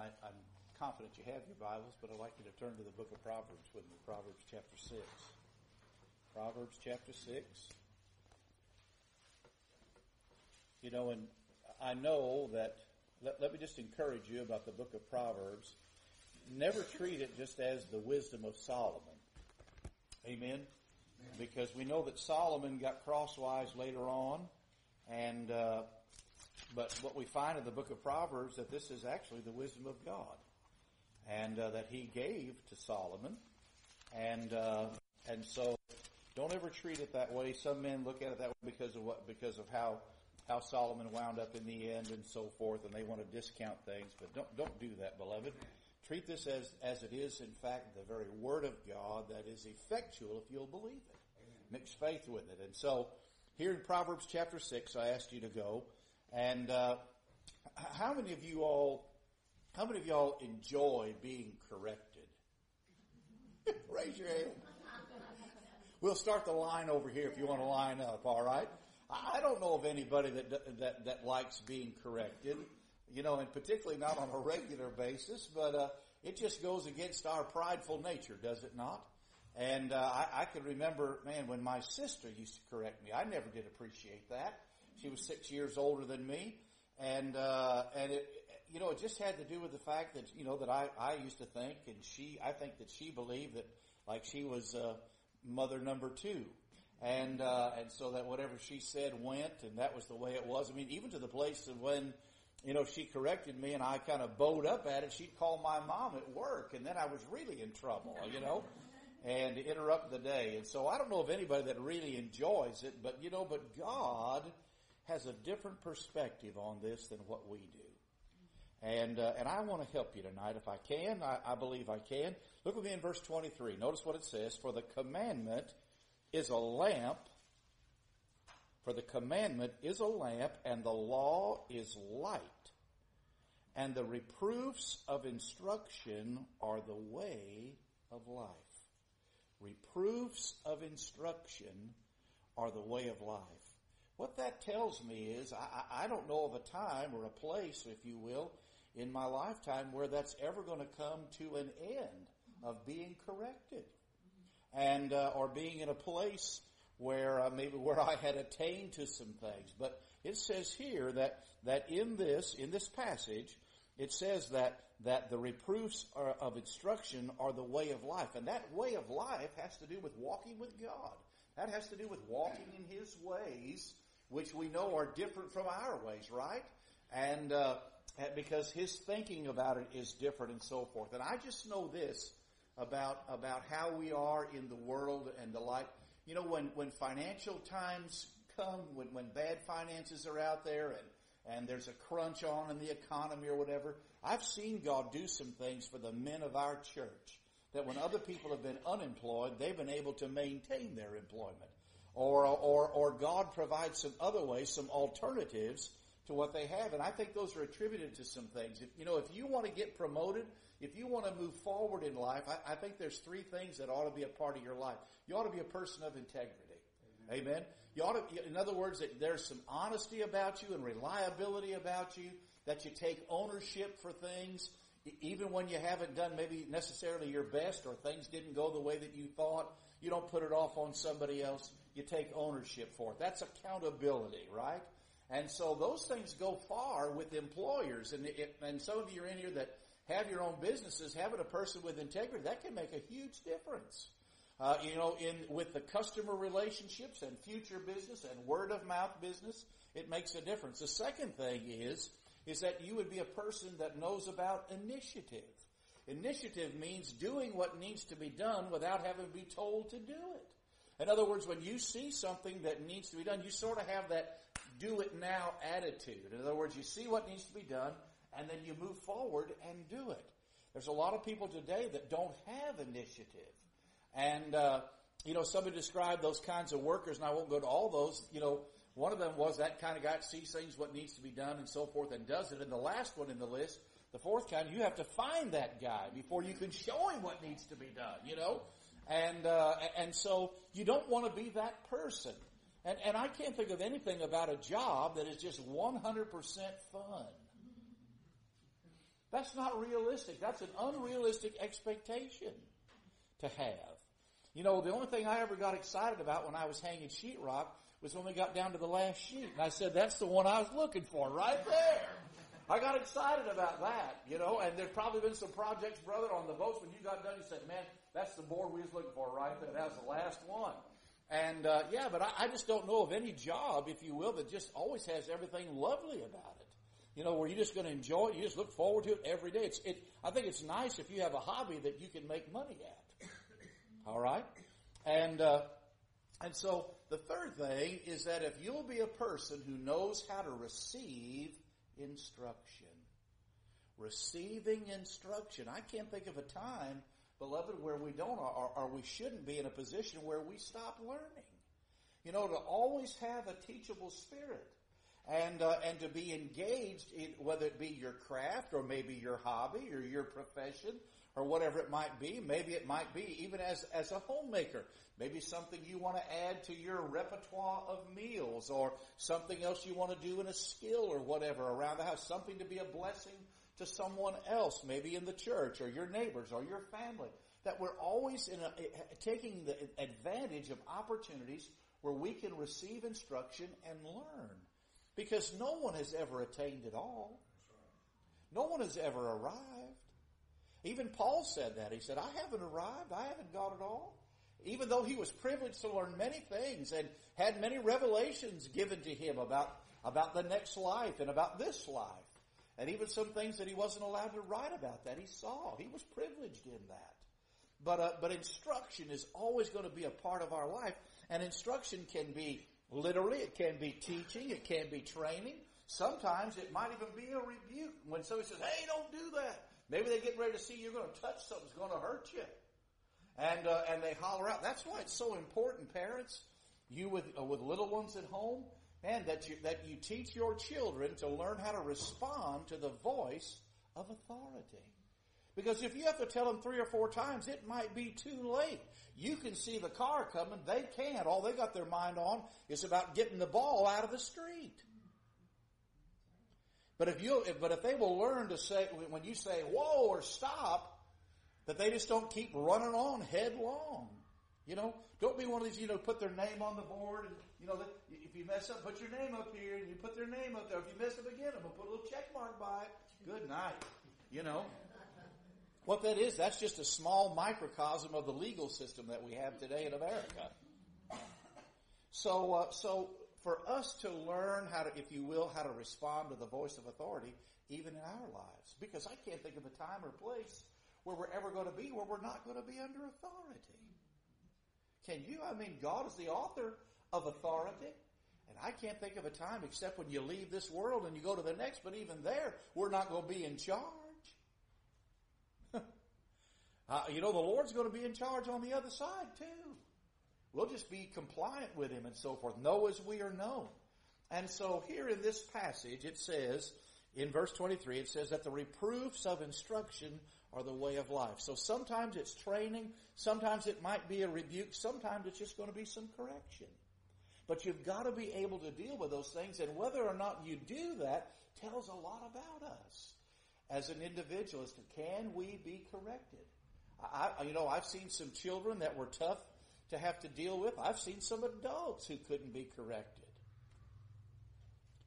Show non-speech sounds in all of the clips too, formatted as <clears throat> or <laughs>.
I, I'm confident you have your Bibles, but I'd like you to turn to the book of Proverbs with me. Proverbs chapter 6. Proverbs chapter 6. You know, and I know that, let, let me just encourage you about the book of Proverbs. Never treat it just as the wisdom of Solomon. Amen? Because we know that Solomon got crosswise later on, and uh, but what we find in the book of Proverbs that this is actually the wisdom of God, and uh, that He gave to Solomon, and uh, and so don't ever treat it that way. Some men look at it that way because of what because of how how Solomon wound up in the end and so forth, and they want to discount things. But don't don't do that, beloved. Treat this as as it is, in fact, the very word of God that is effectual if you'll believe it. Mix faith with it, and so here in Proverbs chapter six, I asked you to go. And uh, how many of you all, how many of y'all enjoy being corrected? <laughs> Raise your hand. We'll start the line over here if you want to line up. All right. I don't know of anybody that that that likes being corrected. You know, and particularly not on a regular basis, but uh, it just goes against our prideful nature, does it not? And uh, I, I can remember, man, when my sister used to correct me, I never did appreciate that. She was six years older than me. And, uh, and it, you know, it just had to do with the fact that, you know, that I, I used to think and she, I think that she believed that like she was, uh, mother number two. And, uh, and so that whatever she said went and that was the way it was. I mean, even to the place of when, you know, she corrected me and I kind of bowed up at it, she'd call my mom at work and then I was really in trouble, you know, and interrupt the day. And so I don't know of anybody that really enjoys it, but you know, but God, has a different perspective on this than what we do. And uh, and I want to help you tonight if I can. I, I believe I can. Look with me in verse 23. Notice what it says. For the commandment is a lamp. For the commandment is a lamp and the law is light. And the reproofs of instruction are the way of life. Reproofs of instruction are the way of life. What that tells me is I, I don't know of a time or a place, if you will, in my lifetime where that's ever going to come to an end of being corrected and uh, or being in a place where uh, maybe where I had attained to some things. But it says here that that in this in this passage it says that that the reproofs are, of instruction are the way of life, and that way of life has to do with walking with God. That has to do with walking in His ways which we know are different from our ways, right? And uh, because his thinking about it is different and so forth. And I just know this about about how we are in the world and the like. You know, when when financial times come, when when bad finances are out there and and there's a crunch on in the economy or whatever, I've seen God do some things for the men of our church that when other people have been unemployed, they've been able to maintain their employment or, or, or God provides some other ways, some alternatives to what they have. And I think those are attributed to some things. If, you know, if you want to get promoted, if you want to move forward in life, I, I think there's three things that ought to be a part of your life. You ought to be a person of integrity. Amen. You ought to, in other words, that there's some honesty about you and reliability about you, that you take ownership for things, even when you haven't done maybe necessarily your best or things didn't go the way that you thought, you don't put it off on somebody else. You take ownership for it. That's accountability, right? And so those things go far with employers. And, it, and some of you are in here that have your own businesses. Having a person with integrity, that can make a huge difference. Uh, you know, in with the customer relationships and future business and word of mouth business, it makes a difference. The second thing is is that you would be a person that knows about initiative. Initiative means doing what needs to be done without having to be told to do it. In other words, when you see something that needs to be done, you sort of have that do it now attitude. In other words, you see what needs to be done and then you move forward and do it. There's a lot of people today that don't have initiative. And, uh, you know, somebody described those kinds of workers, and I won't go to all those, you know, one of them was that kind of guy sees things, what needs to be done and so forth and does it. And the last one in the list, the fourth kind, you have to find that guy before you can show him what needs to be done, you know? And, uh, and so you don't want to be that person. And, and I can't think of anything about a job that is just 100% fun. That's not realistic. That's an unrealistic expectation to have. You know, the only thing I ever got excited about when I was hanging sheetrock was when we got down to the last sheet. And I said, that's the one I was looking for right there. I got excited about that, you know, and there's probably been some projects, brother, on the boats when you got done, you said, man, that's the board we was looking for right there. That was the last one. And, uh, yeah, but I, I just don't know of any job, if you will, that just always has everything lovely about it. You know, where you're just going to enjoy it, you just look forward to it every day. It's, it, I think it's nice if you have a hobby that you can make money at. All right? And, uh, and so the third thing is that if you'll be a person who knows how to receive instruction, receiving instruction, I can't think of a time, beloved, where we don't or, or we shouldn't be in a position where we stop learning. You know, to always have a teachable spirit and uh, and to be engaged in whether it be your craft or maybe your hobby or your profession or whatever it might be. Maybe it might be even as as a homemaker. Maybe something you want to add to your repertoire of meals or something else you want to do in a skill or whatever around the house. Something to be a blessing to someone else, maybe in the church or your neighbors or your family. That we're always in a, eh, eh, taking the advantage of opportunities where we can receive instruction and learn. Because no one has ever attained it all. No one has ever arrived. Even Paul said that. He said, I haven't arrived. I haven't got it all. Even though he was privileged to learn many things and had many revelations given to him about, about the next life and about this life. And even some things that he wasn't allowed to write about that he saw. He was privileged in that. But, uh, but instruction is always going to be a part of our life. And instruction can be Literally, it can be teaching, it can be training. Sometimes it might even be a rebuke. When somebody says, hey, don't do that. Maybe they get ready to see you're going to touch something that's going to hurt you. And, uh, and they holler out. That's why it's so important, parents, you with, uh, with little ones at home, man, that you, that you teach your children to learn how to respond to the voice of authority. Because if you have to tell them three or four times, it might be too late. You can see the car coming. They can't. All they got their mind on is about getting the ball out of the street. But if you, but if they will learn to say, when you say whoa or stop, that they just don't keep running on headlong. You know, don't be one of these, you know, put their name on the board and, you know, if you mess up, put your name up here and you put their name up there. If you mess up again, I'm going to put a little check mark by it. Good night. You know, what that is, that's just a small microcosm of the legal system that we have today in America. So, uh, so for us to learn how to, if you will, how to respond to the voice of authority, even in our lives, because I can't think of a time or place where we're ever going to be where we're not going to be under authority. Can you? I mean, God is the author of authority. And I can't think of a time except when you leave this world and you go to the next, but even there, we're not going to be in charge. <laughs> Uh, you know, the Lord's going to be in charge on the other side too. We'll just be compliant with Him and so forth. Know as we are known. And so here in this passage, it says, in verse 23, it says that the reproofs of instruction are the way of life. So sometimes it's training, sometimes it might be a rebuke, sometimes it's just going to be some correction. But you've got to be able to deal with those things, and whether or not you do that tells a lot about us as an individualist. Can we be corrected? I, you know, I've seen some children that were tough to have to deal with. I've seen some adults who couldn't be corrected.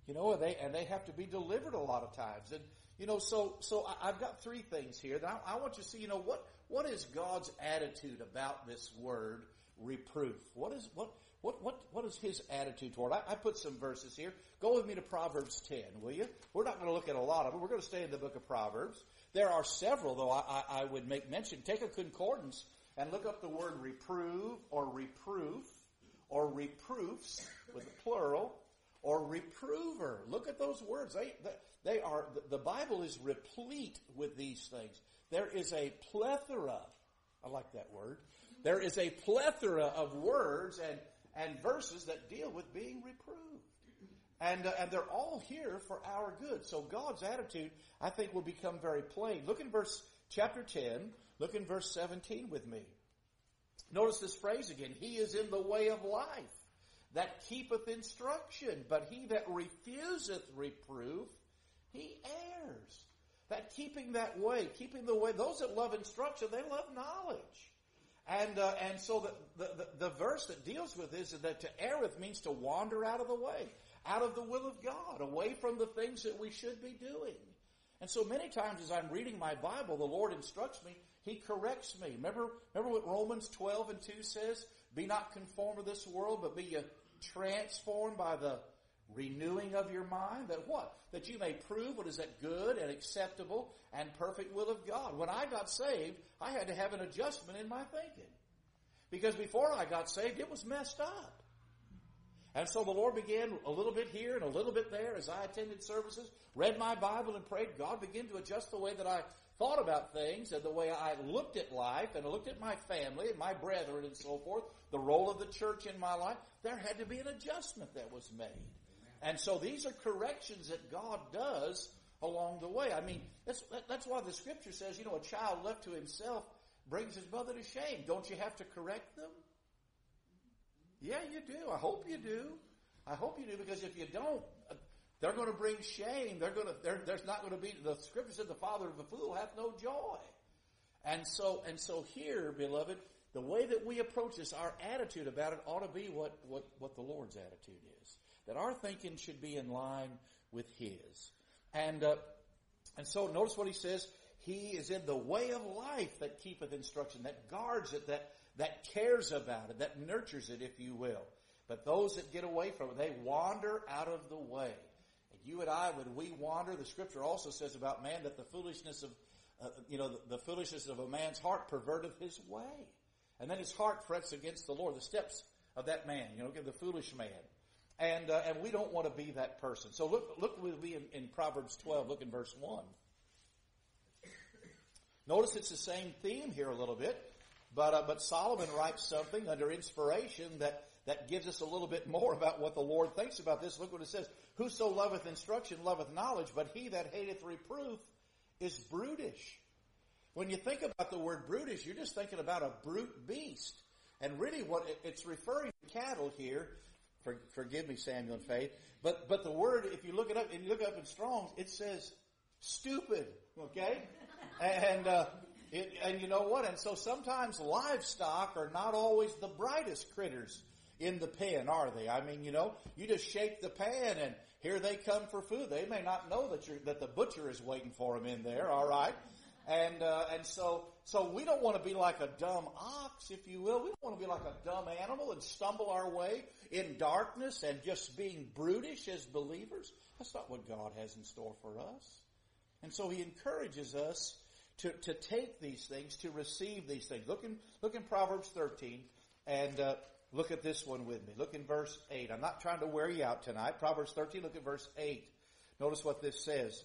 You know, and they and they have to be delivered a lot of times. And you know, so so I, have got three things here that I, I want you to see. You know, what what is God's attitude about this word reproof? What is what what, what, what is his attitude toward? I, I, put some verses here. Go with me to Proverbs 10, will you? We're not going to look at a lot of them. We're going to stay in the book of Proverbs. There are several, though, I, I, I would make mention. Take a concordance and look up the word reprove or reproof or reproofs with a plural or reprover. Look at those words. They, they are, the Bible is replete with these things. There is a plethora, I like that word. There is a plethora of words and, and verses that deal with being reproved. And, uh, and they're all here for our good. So God's attitude, I think, will become very plain. Look in verse chapter 10. Look in verse 17 with me. Notice this phrase again. He is in the way of life that keepeth instruction, but he that refuseth reproof, he errs. that keeping that way, keeping the way, those that love instruction, they love knowledge. And, uh, and so the, the, the, verse that deals with this is that to erreth means to wander out of the way, out of the will of God, away from the things that we should be doing. And so many times as I'm reading my Bible, the Lord instructs me, He corrects me. Remember, remember what Romans 12 and 2 says? Be not conformed to this world, but be transformed by the renewing of your mind. That what? That you may prove what is that good and acceptable and perfect will of God. When I got saved, I had to have an adjustment in my thinking. Because before I got saved, it was messed up. And so the Lord began a little bit here and a little bit there as I attended services, read my Bible and prayed. God began to adjust the way that I thought about things and the way I looked at life and looked at my family and my brethren and so forth, the role of the church in my life. There had to be an adjustment that was made. And so these are corrections that God does along the way. I mean, that's, that's why the scripture says, you know, a child left to himself brings his mother to shame. Don't you have to correct them? Yeah, you do. I hope you do. I hope you do because if you don't, uh, they're going to bring shame. They're going to, there's not going to be, the scripture said the father of the fool hath no joy. And so, and so here, beloved, the way that we approach this, our attitude about it ought to be what, what, what the Lord's attitude is that our thinking should be in line with His. And, uh, and so notice what he says. He is in the way of life that keepeth instruction, that guards it, that, that cares about it, that nurtures it, if you will. But those that get away from it, they wander out of the way. And you and I, when we wander, the scripture also says about man that the foolishness of, uh, you know, the, the foolishness of a man's heart perverteth his way. And then his heart frets against the Lord. The steps of that man, you know, the foolish man. And, uh, and we don't want to be that person. So look, look with me in, in Proverbs 12, look in verse 1. Notice it's the same theme here a little bit, but, uh, but Solomon writes something under inspiration that, that gives us a little bit more about what the Lord thinks about this. Look what it says. Whoso loveth instruction loveth knowledge, but he that hateth reproof is brutish. When you think about the word brutish, you're just thinking about a brute beast. And really what it's referring to cattle here for, forgive me, Samuel and Faith. But, but the word, if you look it up, and you look it up in Strong's, it says stupid. Okay? And, uh, it, and you know what? And so sometimes livestock are not always the brightest critters in the pen, are they? I mean, you know, you just shake the pan and here they come for food. They may not know that you're, that the butcher is waiting for them in there, alright? And, uh, and so, so we don't want to be like a dumb ox, if you will. We don't want to be like a dumb animal and stumble our way in darkness and just being brutish as believers. That's not what God has in store for us. And so He encourages us to, to take these things, to receive these things. Look in, look in Proverbs 13 and, uh, look at this one with me. Look in verse 8. I'm not trying to wear you out tonight. Proverbs 13, look at verse 8. Notice what this says.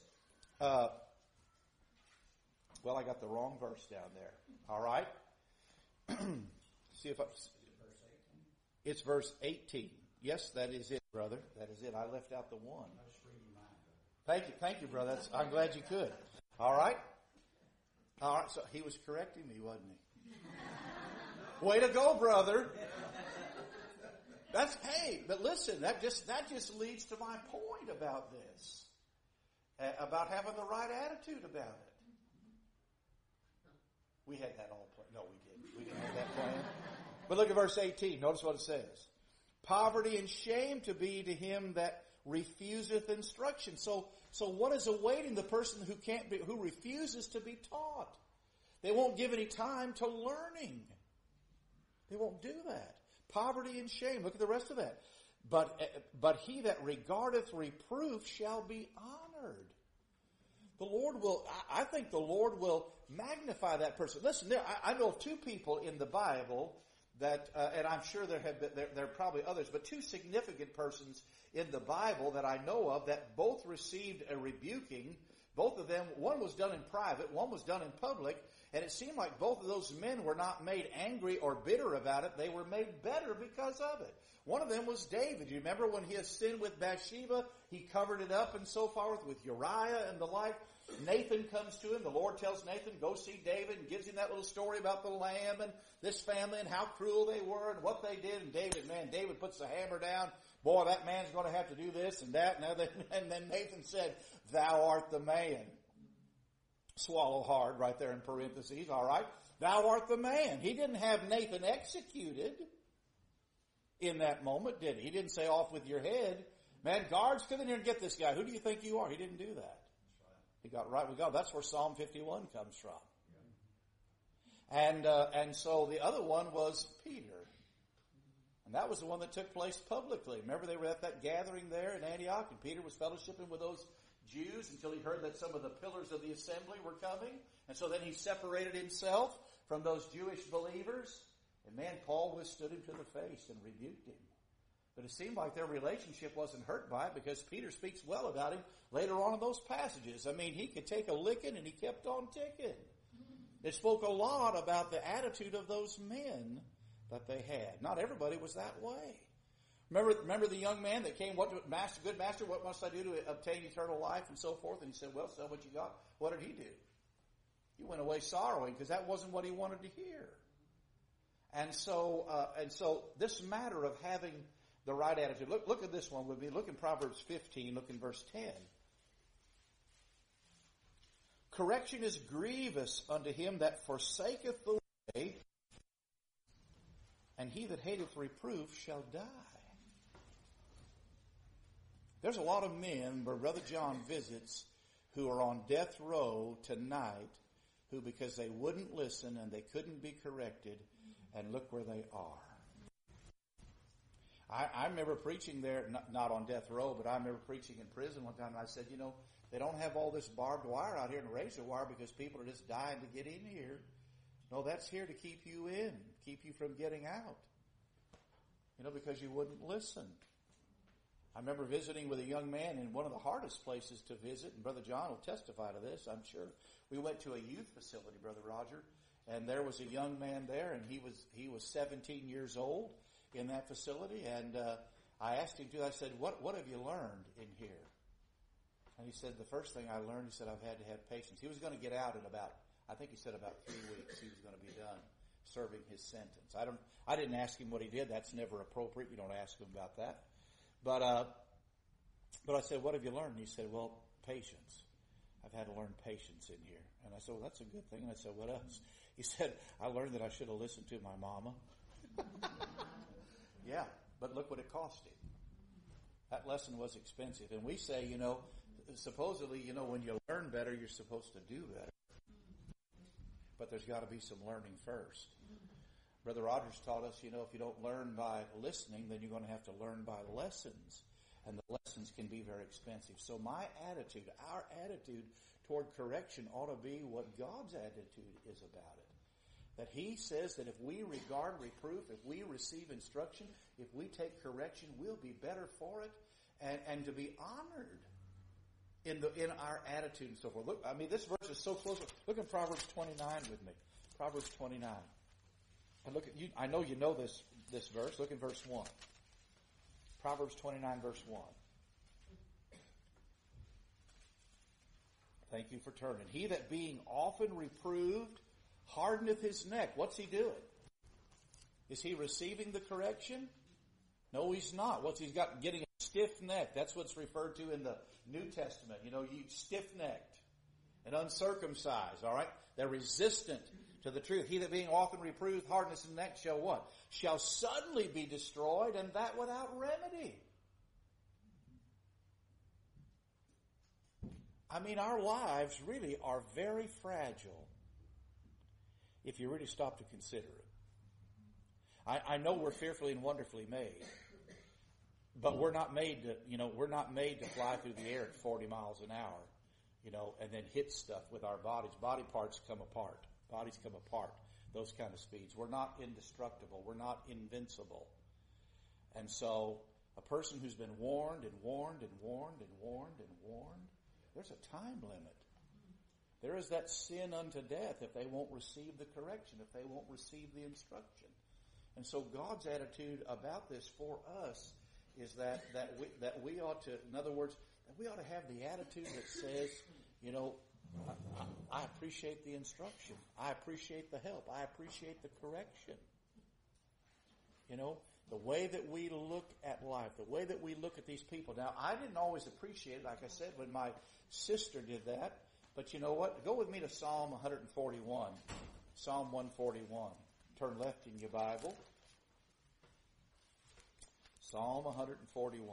Uh, well, I got the wrong verse down there. All right. <clears throat> See if I. It's verse 18. Yes, that is it, brother. That is it. I left out the one. Thank you, thank you, brother. That's, I'm glad you could. All right. All right. So he was correcting me, wasn't he? <laughs> Way to go, brother. That's hey, but listen, that just that just leads to my point about this, eh, about having the right attitude about it. We had that all planned. No, we didn't. We didn't have that planned. But look at verse 18. Notice what it says. Poverty and shame to be to him that refuseth instruction. So, so what is awaiting the person who can't be, who refuses to be taught? They won't give any time to learning. They won't do that. Poverty and shame. Look at the rest of that. But, but he that regardeth reproof shall be honored. The Lord will, I think the Lord will magnify that person. Listen, there, I, I know two people in the Bible that, uh, and I'm sure there have been, there, there are probably others, but two significant persons in the Bible that I know of that both received a rebuking. Both of them, one was done in private, one was done in public, and it seemed like both of those men were not made angry or bitter about it. They were made better because of it. One of them was David. You remember when he had sinned with Bathsheba? He covered it up and so forth with Uriah and the like. Nathan comes to him. The Lord tells Nathan, go see David and gives him that little story about the lamb and this family and how cruel they were and what they did. And David, man, David puts the hammer down. Boy, that man's going to have to do this and that and. <laughs> And then Nathan said, thou art the man. Swallow hard right there in parentheses, all right? Thou art the man. He didn't have Nathan executed in that moment, did he? He didn't say off with your head. Man, guards, come in here and get this guy. Who do you think you are? He didn't do that. He got right with God. That's where Psalm 51 comes from. And, uh, and so the other one was Peter. And that was the one that took place publicly. Remember they were at that gathering there in Antioch and Peter was fellowshipping with those Jews until he heard that some of the pillars of the assembly were coming. And so then he separated himself from those Jewish believers. And man, Paul withstood him to the face and rebuked him. But it seemed like their relationship wasn't hurt by it because Peter speaks well about him later on in those passages. I mean, he could take a licking and he kept on ticking. It spoke a lot about the attitude of those men that they had. Not everybody was that way. Remember, remember the young man that came, what, master, good master, what must I do to obtain eternal life and so forth? And he said, well, sell what you got. What did he do? He went away sorrowing because that wasn't what he wanted to hear. And so, uh, and so this matter of having the right attitude. Look, look at this one with me. Look in Proverbs 15, look in verse 10. Correction is grievous unto him that forsaketh the way, and he that hateth reproof shall die. There's a lot of men where Brother John visits who are on death row tonight who, because they wouldn't listen and they couldn't be corrected, and look where they are. I, I remember preaching there, not, not on death row, but I remember preaching in prison one time, and I said, you know, they don't have all this barbed wire out here and razor wire because people are just dying to get in here. No, that's here to keep you in, keep you from getting out. You know, because you wouldn't listen. I remember visiting with a young man in one of the hardest places to visit, and Brother John will testify to this, I'm sure. We went to a youth facility, Brother Roger, and there was a young man there, and he was he was 17 years old in that facility, and uh, I asked him to. I said, "What what have you learned in here?" And he said, "The first thing I learned, he said, I've had to have patience." He was going to get out in about, I think he said about three weeks. He was going to be done serving his sentence. I don't. I didn't ask him what he did. That's never appropriate. You don't ask him about that. But uh, but I said, "What have you learned?" And he said, "Well, patience." I've had to learn patience in here. And I said, well, that's a good thing. And I said, what else? He <laughs> said, I learned that I should have listened to my mama. <laughs> yeah, but look what it cost him. That lesson was expensive. And we say, you know, supposedly, you know, when you learn better, you're supposed to do better. But there's got to be some learning first. Brother Rogers taught us, you know, if you don't learn by listening, then you're going to have to learn by lessons and the lessons can be very expensive. So my attitude, our attitude toward correction ought to be what God's attitude is about it. That He says that if we regard reproof, if we receive instruction, if we take correction, we'll be better for it and, and to be honored in the in our attitude and so forth. Look, I mean, this verse is so close. Look at Proverbs 29 with me. Proverbs 29. Look at you. I know you know this this verse. Look at verse one. Proverbs 29 verse 1. Thank you for turning. He that being often reproved hardeneth his neck. What's he doing? Is he receiving the correction? No, he's not. What's he's got? Getting a stiff neck. That's what's referred to in the New Testament. You know, you stiff necked and uncircumcised. All right, they're resistant to the truth. He that being often reproved, hardness in neck shall what? Shall suddenly be destroyed, and that without remedy. I mean, our lives really are very fragile if you really stop to consider it. I, I know we're fearfully and wonderfully made, but we're not made to, you know, we're not made to fly through the air at 40 miles an hour, you know, and then hit stuff with our bodies. Body parts come apart. Bodies come apart. Those kind of speeds. We're not indestructible. We're not invincible. And so, a person who's been warned and warned and warned and warned and warned, there's a time limit. There is that sin unto death if they won't receive the correction, if they won't receive the instruction. And so God's attitude about this for us is that, that we, that we ought to, in other words, that we ought to have the attitude that says, you know, I, I appreciate the instruction. I appreciate the help. I appreciate the correction. You know, the way that we look at life, the way that we look at these people. Now, I didn't always appreciate like I said, when my sister did that, But you know what? Go with me to Psalm 141. Psalm 141. Turn left in your Bible. Psalm 141.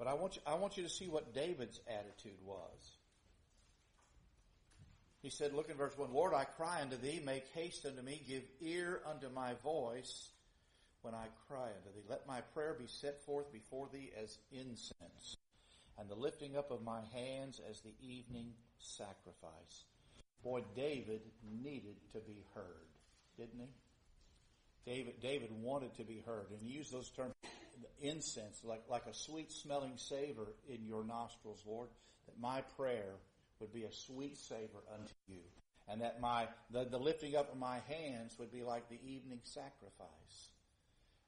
But I want you, I want you to see what David's attitude was. He said, look in verse 1, Lord, I cry unto thee, make haste unto me, give ear unto my voice when I cry unto thee. Let my prayer be set forth before thee as incense, and the lifting up of my hands as the evening sacrifice. Boy, David needed to be heard, didn't he? David, David wanted to be heard, and he used those terms, incense, like, like a sweet smelling savor in your nostrils, Lord, that my prayer would be a sweet savor unto you. And that my, the, the lifting up of my hands would be like the evening sacrifice.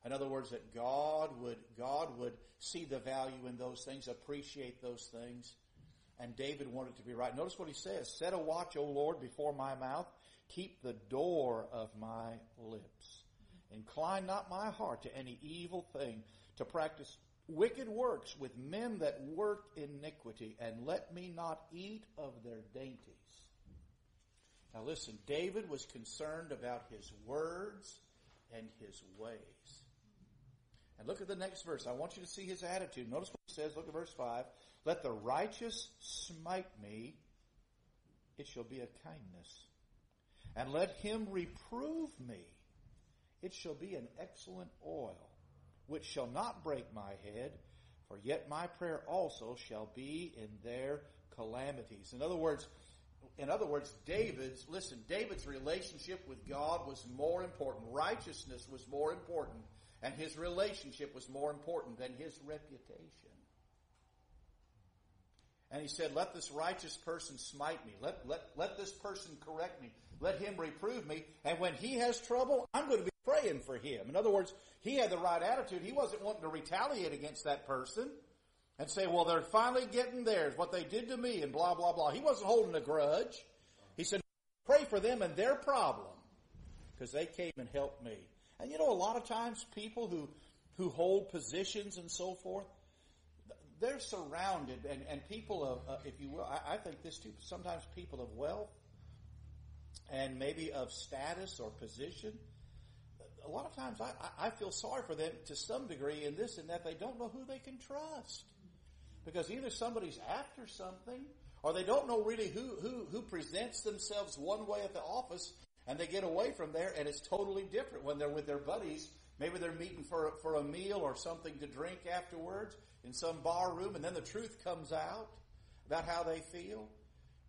In other words, that God would, God would see the value in those things, appreciate those things. And David wanted to be right. Notice what he says. Set a watch, O Lord, before my mouth. Keep the door of my lips. Incline not my heart to any evil thing, to practice wicked works with men that work iniquity, and let me not eat of their dainties. Now listen, David was concerned about his words and his ways. And look at the next verse. I want you to see his attitude. Notice what he says. Look at verse 5. Let the righteous smite me. It shall be a kindness. And let him reprove me. It shall be an excellent oil which shall not break my head, for yet my prayer also shall be in their calamities. In other words, in other words, David's, listen, David's relationship with God was more important. Righteousness was more important. And his relationship was more important than his reputation. And he said, let this righteous person smite me. Let, let, let this person correct me. Let him reprove me. And when he has trouble, I'm going to be praying for him. In other words, he had the right attitude. He wasn't wanting to retaliate against that person and say, well, they're finally getting theirs, what they did to me and blah, blah, blah. He wasn't holding a grudge. He said, pray for them and their problem because they came and helped me. And you know, a lot of times people who, who hold positions and so forth, they're surrounded and, and people of, uh, if you will, I, I think this too, sometimes people of wealth and maybe of status or position, a lot of times I, I feel sorry for them to some degree in this and that they don't know who they can trust. Because either somebody's after something or they don't know really who, who, who presents themselves one way at the office and they get away from there and it's totally different when they're with their buddies. Maybe they're meeting for, for a meal or something to drink afterwards in some bar room and then the truth comes out about how they feel.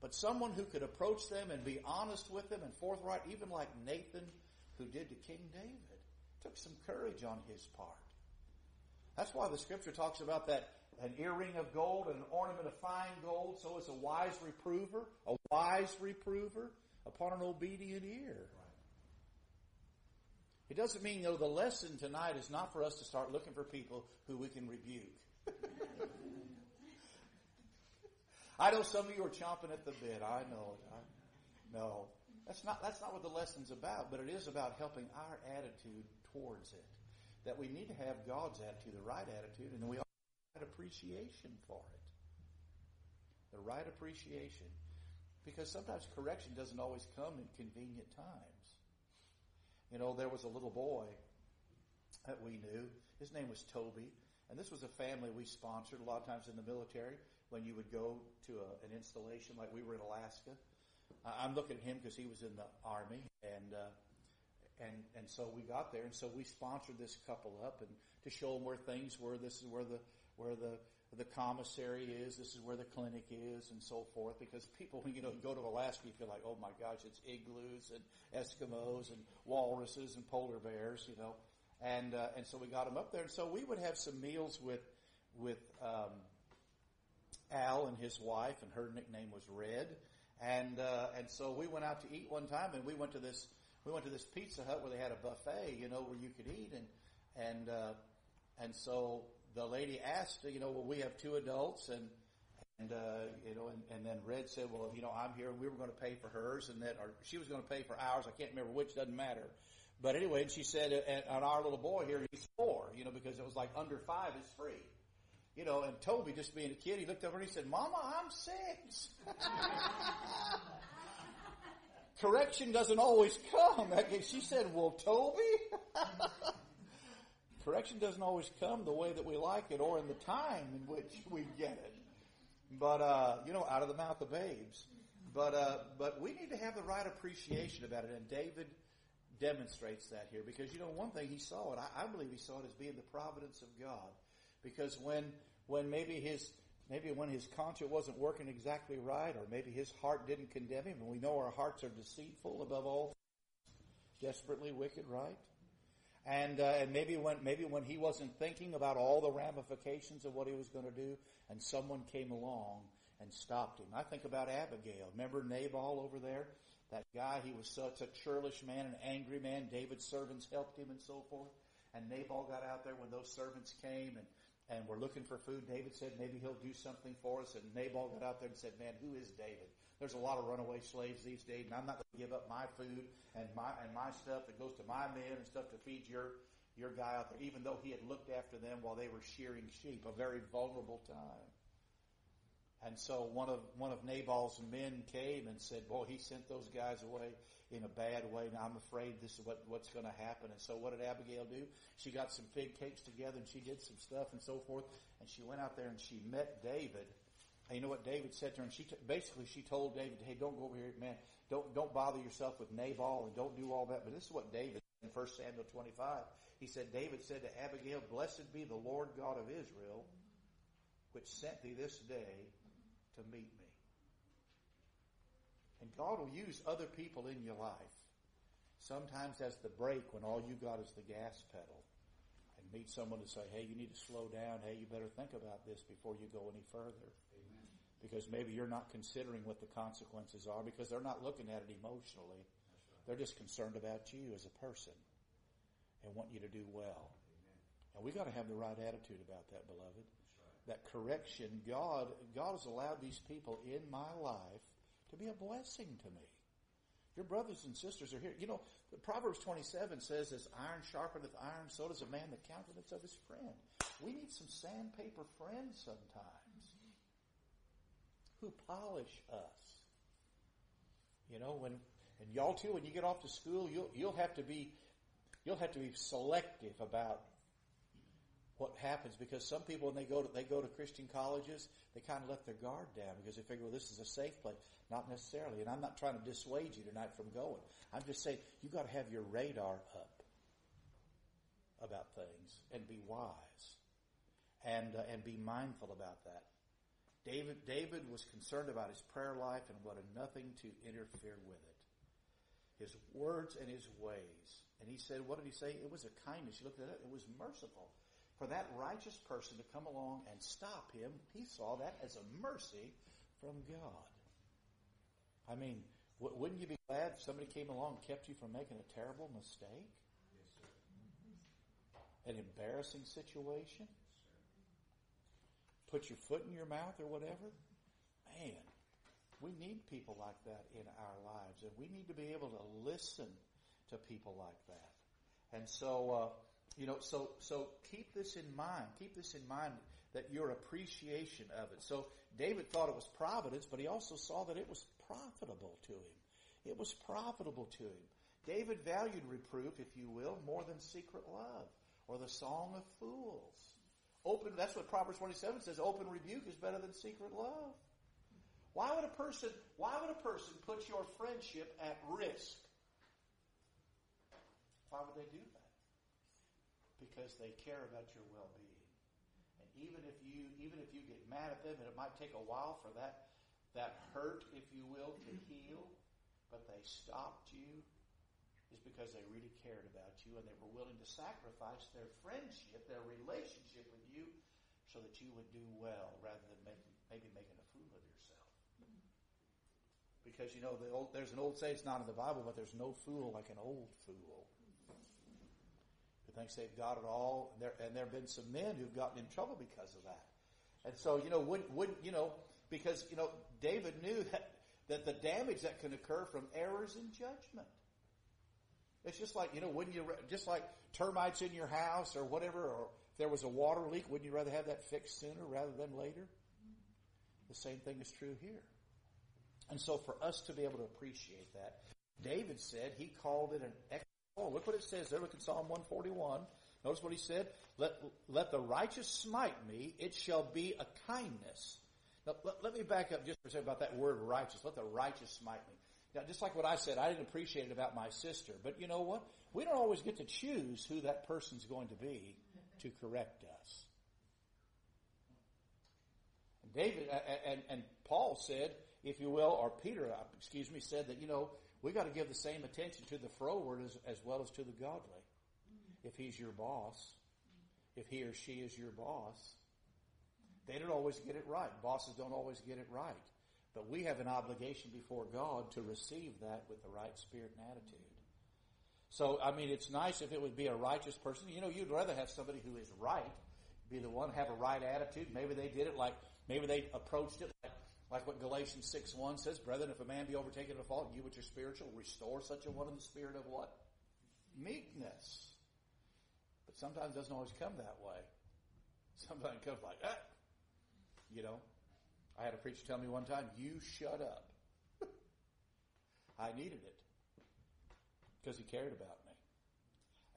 But someone who could approach them and be honest with them and forthright, even like Nathan who did to King David. Took some courage on his part. That's why the scripture talks about that an earring of gold and an ornament of fine gold, so is a wise reprover, a wise reprover upon an obedient ear. It doesn't mean, though, the lesson tonight is not for us to start looking for people who we can rebuke. <laughs> I know some of you are chomping at the bit. I know. it. I, no. That's not, that's not what the lesson's about, but it is about helping our attitude towards it. That we need to have God's attitude, the right attitude, and then we also have appreciation for it. The right appreciation. Because sometimes correction doesn't always come in convenient times. You know, there was a little boy that we knew. His name was Toby. And this was a family we sponsored a lot of times in the military when you would go to a, an installation like we were in Alaska I'm looking at him because he was in the army, and uh, and and so we got there, and so we sponsored this couple up, and to show them where things were. This is where the where the the commissary is. This is where the clinic is, and so forth. Because people, when you know go to Alaska, you feel like, oh my gosh, it's igloos and Eskimos and walruses and polar bears, you know. And uh, and so we got them up there, and so we would have some meals with with um, Al and his wife, and her nickname was Red and, uh, and so we went out to eat one time and we went to this, we went to this Pizza Hut where they had a buffet, you know, where you could eat and, and, uh, and so the lady asked, you know, well, we have two adults and, and, uh, you know, and, and then Red said, well, you know, I'm here and we were going to pay for hers and that, or she was going to pay for ours. I can't remember which, doesn't matter. But anyway, and she said, and, and our little boy here, he's four, you know, because it was like under five is free. You know, and Toby, just being a kid, he looked over and he said, Mama, I'm six. <laughs> Correction doesn't always come. <laughs> She said, well, Toby? <laughs> Correction doesn't always come the way that we like it or in the time in which we get it. But, uh, you know, out of the mouth of babes. But, uh, but we need to have the right appreciation about it. And David demonstrates that here because, you know, one thing he saw it, I, I believe he saw it as being the providence of God. Because when, when maybe his, maybe when his conscience wasn't working exactly right, or maybe his heart didn't condemn him, and we know our hearts are deceitful above all, desperately wicked, right? And, uh, and maybe when, maybe when he wasn't thinking about all the ramifications of what he was going to do, and someone came along and stopped him. I think about Abigail. Remember Nabal over there? That guy, he was such a churlish man, an angry man. David's servants helped him and so forth. And Nabal got out there when those servants came and, and we're looking for food. David said maybe he'll do something for us. And Nabal got out there and said, man, who is David? There's a lot of runaway slaves these days, and I'm not going to give up my food and my and my stuff that goes to my men and stuff to feed your your guy out there, even though he had looked after them while they were shearing sheep, a very vulnerable time. And so one of one of Nabal's men came and said, "Boy, he sent those guys away in a bad way. Now I'm afraid this is what what's going to happen." And so what did Abigail do? She got some fig cakes together and she did some stuff and so forth. And she went out there and she met David and you know what David said to her? And she t- basically she told David, "Hey, don't go over here, man. Don't don't bother yourself with Nabal and don't do all that." But this is what David in 1 Samuel 25. He said, David said to Abigail, "Blessed be the Lord God of Israel, which sent thee this day to meet me." And God will use other people in your life. Sometimes as the brake when all you got is the gas pedal and meet someone to say, hey, you need to slow down. Hey, you better think about this before you go any further because maybe you're not considering what the consequences are because they're not looking at it emotionally. Right. They're just concerned about you as a person and want you to do well. Amen. And we got to have the right attitude about that, beloved. Right. That correction, God, God has allowed these people in my life to be a blessing to me. Your brothers and sisters are here. You know, Proverbs 27 says, as iron sharpeneth iron, so does a man the countenance of his friend. We need some sandpaper friends sometimes who polish us. You know, when and y'all too, when you get off to school, you'll you'll have to be you'll have to be selective about what happens because some people when they go to they go to Christian colleges, they kind of let their guard down because they figure, well, this is a safe place. Not necessarily, and I'm not trying to dissuade you tonight from going. I'm just saying you got to have your radar up about things and be wise and uh, and be mindful about that. David, David was concerned about his prayer life and wanted nothing to interfere with it. His words and his ways. And he said, what did he say? It was a kindness. You looked at it, it was merciful. For that righteous person to come along and stop him, he saw that as a mercy from God. I mean, w- wouldn't you be glad if somebody came along and kept you from making a terrible mistake? Yes, An embarrassing situation? put your foot in your mouth or whatever. Man, we need people like that in our lives, and we need to be able to listen to people like that. And so, uh, you know, so so keep this in mind. Keep this in mind that your appreciation of it. So David thought it was providence, but he also saw that it was profitable to him. It was profitable to him. David valued reproof, if you will, more than secret love or the song of fools. Open, that's what Proverbs 27 says, open rebuke is better than secret love. Why would a person, why would a person put your friendship at risk? Why would they do that? Because they care about your well-being. And even if you, even if you get mad at them, and it might take a while for that, that hurt, if you will, to heal, but they stopped you is because they really cared about you and they were willing to sacrifice their friendship, their relationship with you, so that you would do well rather than making, maybe making a fool of yourself. Because you know, the old, there's an old saying, it's not in the Bible, but there's no fool like an old fool. Who thinks they've got it all, and there, and there have been some men who've gotten in trouble because of that. And so, you know, wouldn't, wouldn't, you know, because, you know, David knew <laughs> that, that the damage that can occur from errors in judgment. It's just like, you know, wouldn't you, just like termites in your house or whatever, or if there was a water leak, wouldn't you rather have that fixed sooner rather than later? The same thing is true here. And so for us to be able to appreciate that, David said he called it an Oh, look what it says there. Look at Psalm 141. Notice what he said. Let, let the righteous smite me. It shall be a kindness. Now, let, let, me back up just for a second about that word righteous. Let the righteous smite me. Now, just like what I said, I didn't appreciate it about my sister. But you know what? We don't always get to choose who that person's going to be to correct us. David and, and Paul said, if you will, or Peter, uh, excuse me, said that, you know, we got to give the same attention to the froward as, as well as to the godly. Mm-hmm. If he's your boss, if he or she is your boss, they don't always get it right. Bosses don't always get it right. But we have an obligation before God to receive that with the right spirit and attitude. So, I mean, it's nice if it would be a righteous person. You know, you'd rather have somebody who is right, be the one, have a right attitude. Maybe they did it like, maybe they approached it like like what Galatians 6 1 says, Brethren, if a man be overtaken in a fault, you which are spiritual, restore such a one in the spirit of what? Meekness. But sometimes it doesn't always come that way. Sometimes it comes like, ah. You know, I had a preacher tell me one time, you shut up. <laughs> I needed it. Because he cared about me.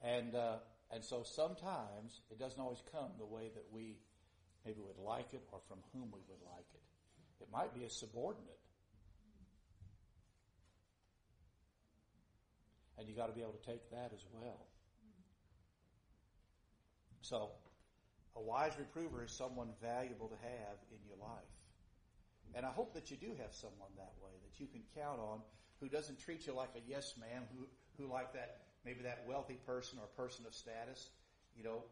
And, uh, and so sometimes it doesn't always come the way that we maybe would like it or from whom we would like it. It might be a subordinate. And you got to be able to take that as well. So, a wise reprover is someone valuable to have in your life. And I hope that you do have someone that way that you can count on who doesn't treat you like a yes man, who, who like that, maybe that wealthy person or person of status. You know,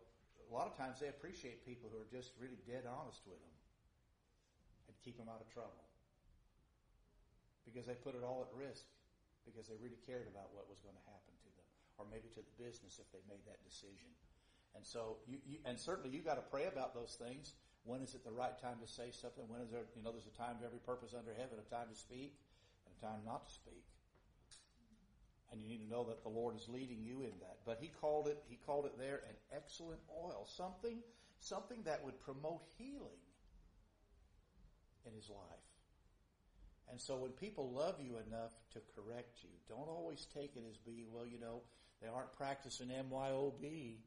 a lot of times they appreciate people who are just really dead honest with them keep them out of trouble. Because they put it all at risk because they really cared about what was going to happen to them or maybe to the business if they made that decision. And so you, you and certainly you got to pray about those things. When is it the right time to say something? When is there, you know, there's a time to every purpose under heaven, a time to speak and a time not to speak. And you need to know that the Lord is leading you in that. But he called it, he called it there an excellent oil. Something, something that would promote healing in his life. And so when people love you enough to correct you, don't always take it as being, well, you know, they aren't practicing MYOB.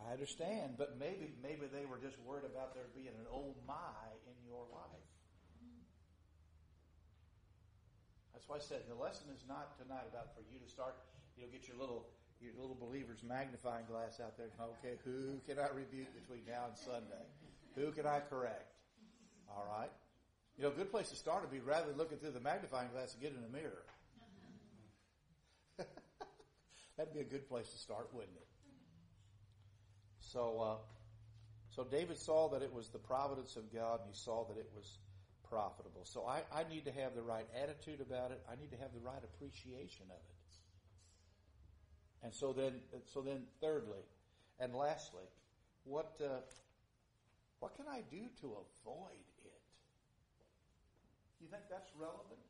I understand, but maybe, maybe they were just worried about there being an oh my in your life. That's why I said the lesson is not tonight about for you to start, you know, get your little, your little believer's magnifying glass out there. Okay, who can I rebuke between now and Sunday? Who can I correct? All right. You know, a good place to start would be rather than looking through the magnifying glass and get in a mirror. <laughs> That'd be a good place to start, wouldn't it? So, uh, so David saw that it was the providence of God, and he saw that it was profitable. So I, I need to have the right attitude about it. I need to have the right appreciation of it. And so then, so then, thirdly, and lastly, what uh, what can I do to avoid you think that's relevant?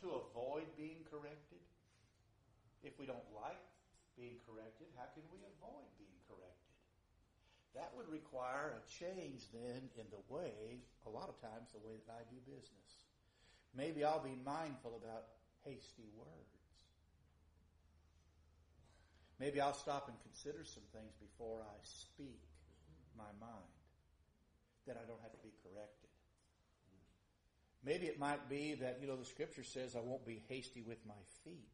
To avoid being corrected? If we don't like being corrected, how can we avoid being corrected? That would require a change then in the way, a lot of times, the way that I do business. Maybe I'll be mindful about hasty words. Maybe I'll stop and consider some things before I speak my mind that I don't have to be corrected. Maybe it might be that, you know, the scripture says I won't be hasty with my feet.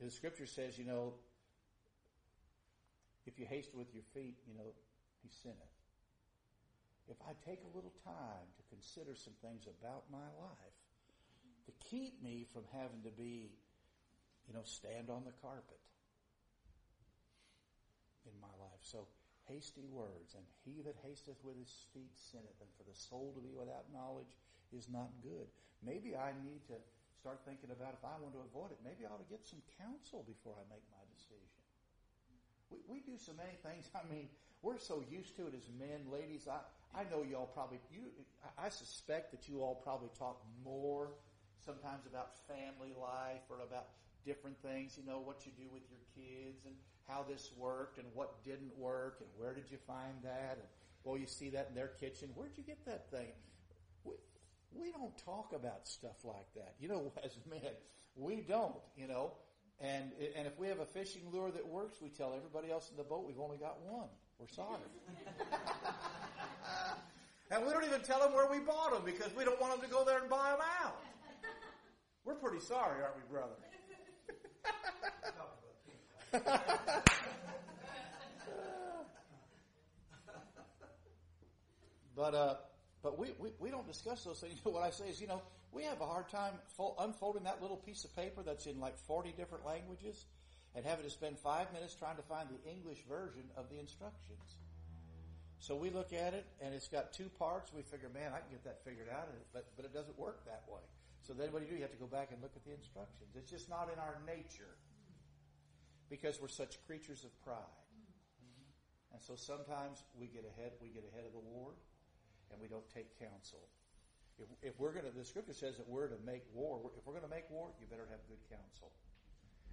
The scripture says, you know, if you haste with your feet, you know, he sinneth. If I take a little time to consider some things about my life to keep me from having to be, you know, stand on the carpet in my life. So hasty words, and he that hasteth with his feet sinneth, and for the soul to be without knowledge is not good. Maybe I need to start thinking about if I want to avoid it, maybe I ought to get some counsel before I make my decision. We, we do so many things. <laughs> I mean, we're so used to it as men, ladies. I, I know y'all probably, you, I suspect that you all probably talk more sometimes about family life or about different things, you know, what you do with your kids and how this worked and what didn't work and where did you find that and well, you see that in their kitchen. Where'd you get that thing? We, we don't talk about stuff like that. You know, <laughs> as men, we don't, you know. And, and if we have a fishing lure that works, we tell everybody else in the boat we've only got one. We're sorry. <laughs> and we don't even tell them where we bought them because we don't want them to go there and buy them out. We're pretty sorry, aren't we, brother? <laughs> but uh, but we, we, we don't discuss those things. <laughs> what I say is, you know, we have a hard time unfolding that little piece of paper that's in like 40 different languages and having to spend five minutes trying to find the English version of the instructions. So we look at it and it's got two parts. We figure, man, I can get that figured out, but, but it doesn't work that way. So then what do you do? You have to go back and look at the instructions. It's just not in our nature because we're such creatures of pride. And so sometimes we get ahead, we get ahead of the Lord and we don't take counsel. If, if we're going to, the scripture says that we're to make war. If we're going to make war, you better have good counsel.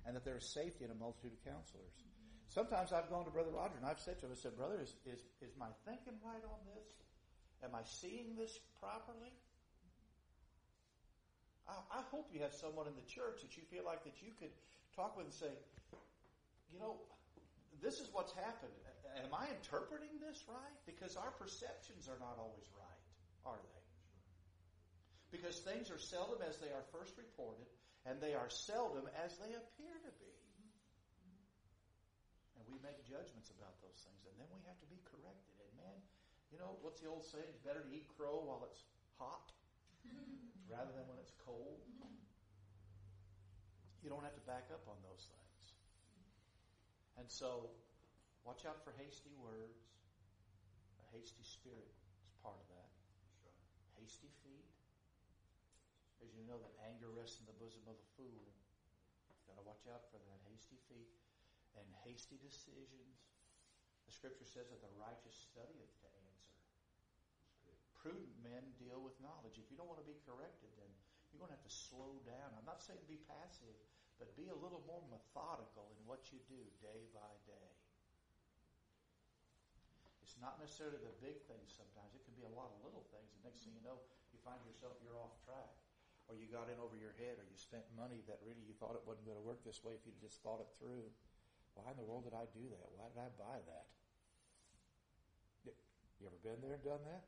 And that there is safety in a multitude of counselors. Sometimes I've gone to Brother Roger and I've said to him, I said, Brother, is, is, is my thinking right on this? Am I seeing this properly? I, I hope you have someone in the church that you feel like that you could talk with and say, you know, this is what's happened. Am I interpreting this right? Because our perceptions are not always right, are they? Because things are seldom as they are first reported, and they are seldom as they appear to be. And we make judgments about those things, and then we have to be corrected. And man, you know, what's the old saying? It's better to eat crow while it's hot rather than when it's cold. You don't have to back up on those things. And so, watch out for hasty words. A hasty spirit is part of that. Hasty feet. As you know, that anger rests in the bosom of a fool. Got to watch out for that. Hasty feet and hasty decisions. The scripture says that the righteous studieth to answer. Prudent men deal with knowledge. If you don't want to be corrected, then you're going to have to slow down. I'm not saying be passive, but be a little more methodical in what you do day by day. It's not necessarily the big things sometimes. It can be a lot of little things. The next thing you know, you find yourself you're off track. Or you got in over your head, or you spent money that really you thought it wasn't going to work this way if you just thought it through. Why in the world did I do that? Why did I buy that? You ever been there and done that?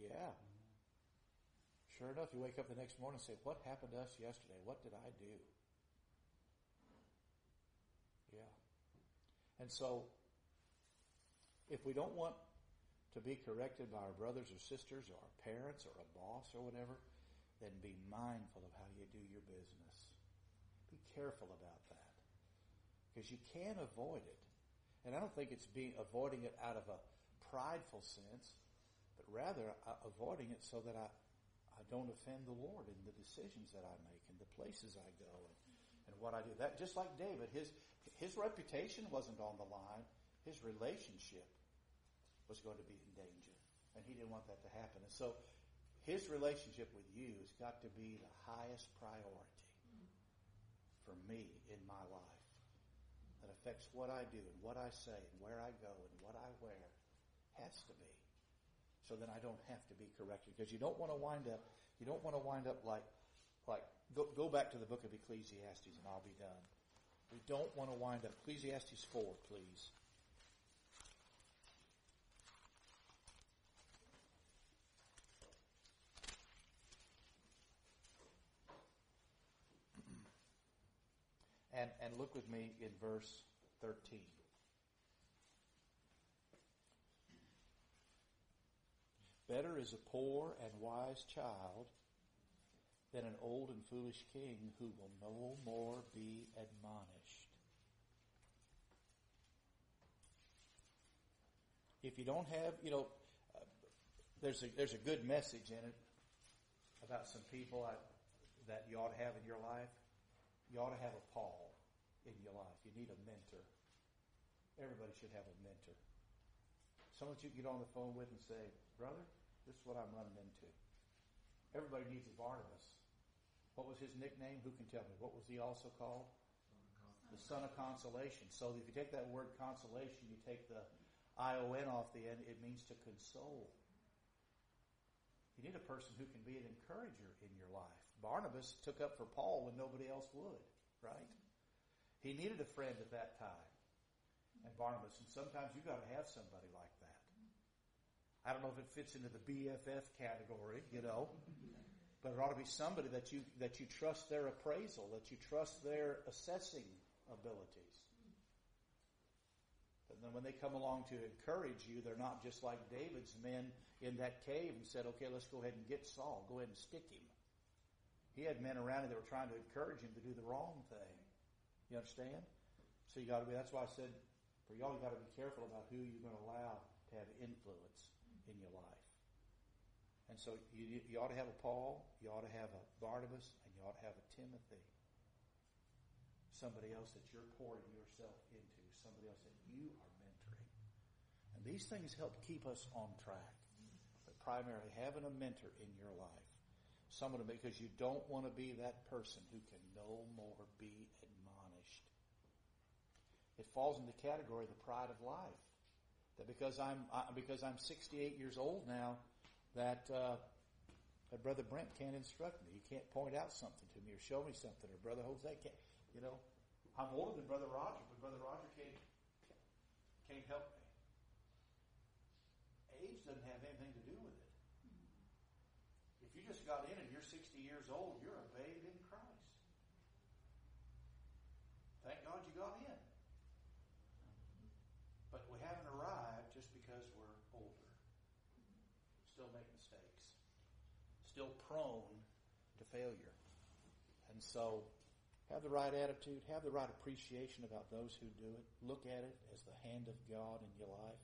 Yeah. Mm-hmm. Sure enough, you wake up the next morning and say, What happened to us yesterday? What did I do? Yeah. And so, if we don't want to be corrected by our brothers or sisters or our parents or a boss or whatever, then be mindful of how you do your business. Be careful about that. Because you can avoid it. And I don't think it's being avoiding it out of a prideful sense but rather uh, avoiding it so that I, I don't offend the Lord in the decisions that I make and the places I go and, and what I do. That just like David, his his reputation wasn't on the line. His relationship was going to be in danger. And he didn't want that to happen. And so his relationship with you has got to be the highest priority for me in my life. That affects what I do and what I say and where I go and what I wear. Has to be so then I don't have to be corrected. Because you don't want to wind up, you don't want to wind up like, like, go, go back to the book of Ecclesiastes and I'll be done. We don't want to wind up, Ecclesiastes 4, please. And, and look with me in verse 13. Better is a poor and wise child than an old and foolish king who will no more be admonished. If you don't have, you know, uh, there's a there's a good message in it about some people I, that you ought to have in your life. You ought to have a Paul in your life. You need a mentor. Everybody should have a mentor. Someone you get on the phone with and say, brother, this is what I'm running into. Everybody needs a Barnabas. What was his nickname? Who can tell me? What was he also called? The son of consolation. So if you take that word consolation, you take the I-O-N off the end, it means to console. You need a person who can be an encourager in your life. Barnabas took up for Paul when nobody else would, right? He needed a friend at that time. And Barnabas, and sometimes you've gotta have somebody like that. I don't know if it fits into the BFF category, you know, but it ought to be somebody that you, that you trust their appraisal, that you trust their assessing abilities. And then when they come along to encourage you, they're not just like David's men in that cave and said, okay, let's go ahead and get Saul. Go ahead and stick him. He had men around him that were trying to encourage him to do the wrong thing. You understand? So you gotta be, that's why I said, for y'all, you gotta be careful about who you're gonna allow to have influence in your life. And so you, you ought to have a Paul, you ought to have a Barnabas, and you ought to have a Timothy. Somebody else that you're pouring yourself into, somebody else that you are mentoring. And these things help keep us on track. But primarily having a mentor in your life. Someone because you don't want to be that person who can no more be admonished. It falls in the category of the pride of life. That because I'm because I'm 68 years old now, that uh, that Brother Brent can't instruct me. He can't point out something to me or show me something, or Brother Jose can't. You know, I'm older than Brother Roger, but Brother Roger can't can't help me. Age doesn't have anything to do with it. If you just got in and you're 60 years old, you're a babe in Christ. Thank God you got in. But we haven't arrived just because we're older. Still make mistakes. Still prone to failure. And so, have the right attitude, have the right appreciation about those who do it. Look at it as the hand of God in your life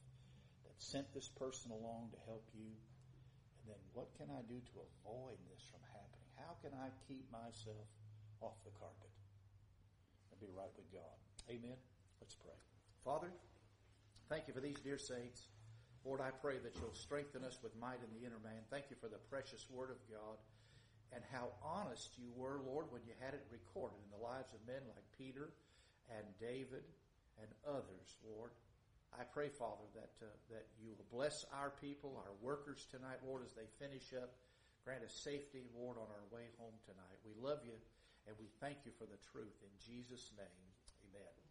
that sent this person along to help you. And then what can I do to avoid this from happening? How can I keep myself off the carpet and be right with God? Amen. Let's pray. Father, Thank you for these dear saints. Lord, I pray that you'll strengthen us with might in the inner man. Thank you for the precious word of God and how honest you were, Lord, when you had it recorded in the lives of men like Peter and David and others, Lord. I pray, Father, that uh, that you will bless our people, our workers tonight, Lord, as they finish up. Grant us safety, Lord, on our way home tonight. We love you and we thank you for the truth. In Jesus' name, amen.